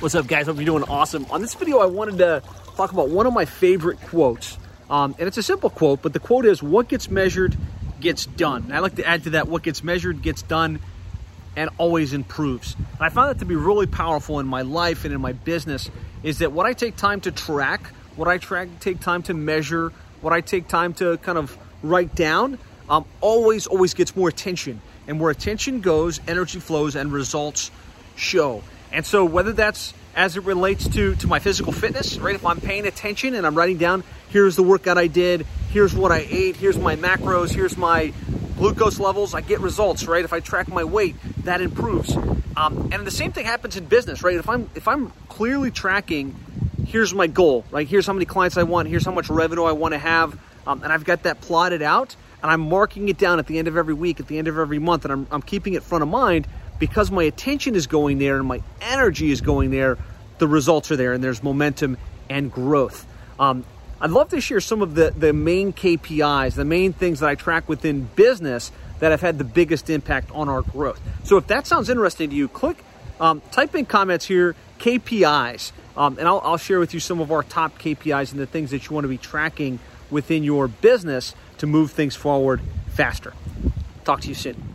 What's up, guys? Hope you're doing awesome. On this video, I wanted to talk about one of my favorite quotes. Um, and it's a simple quote, but the quote is What gets measured gets done. And I like to add to that what gets measured gets done and always improves. And I found that to be really powerful in my life and in my business is that what I take time to track, what I track, take time to measure, what I take time to kind of write down, um, always, always gets more attention. And where attention goes, energy flows and results show. And so whether that's as it relates to, to my physical fitness, right? If I'm paying attention and I'm writing down, here's the workout I did, here's what I ate, here's my macros, here's my glucose levels, I get results, right? If I track my weight, that improves. Um, and the same thing happens in business, right? If I'm if I'm clearly tracking, here's my goal, right? Here's how many clients I want, here's how much revenue I want to have, um, and I've got that plotted out, and I'm marking it down at the end of every week, at the end of every month, and I'm, I'm keeping it front of mind because my attention is going there and my energy is going there, the results are there and there's momentum and growth. Um, I'd love to share some of the, the main KPIs, the main things that I track within business that have had the biggest impact on our growth. So if that sounds interesting to you, click, um, type in comments here, KPIs, um, and I'll, I'll share with you some of our top KPIs and the things that you want to be tracking within your business to move things forward faster. Talk to you soon.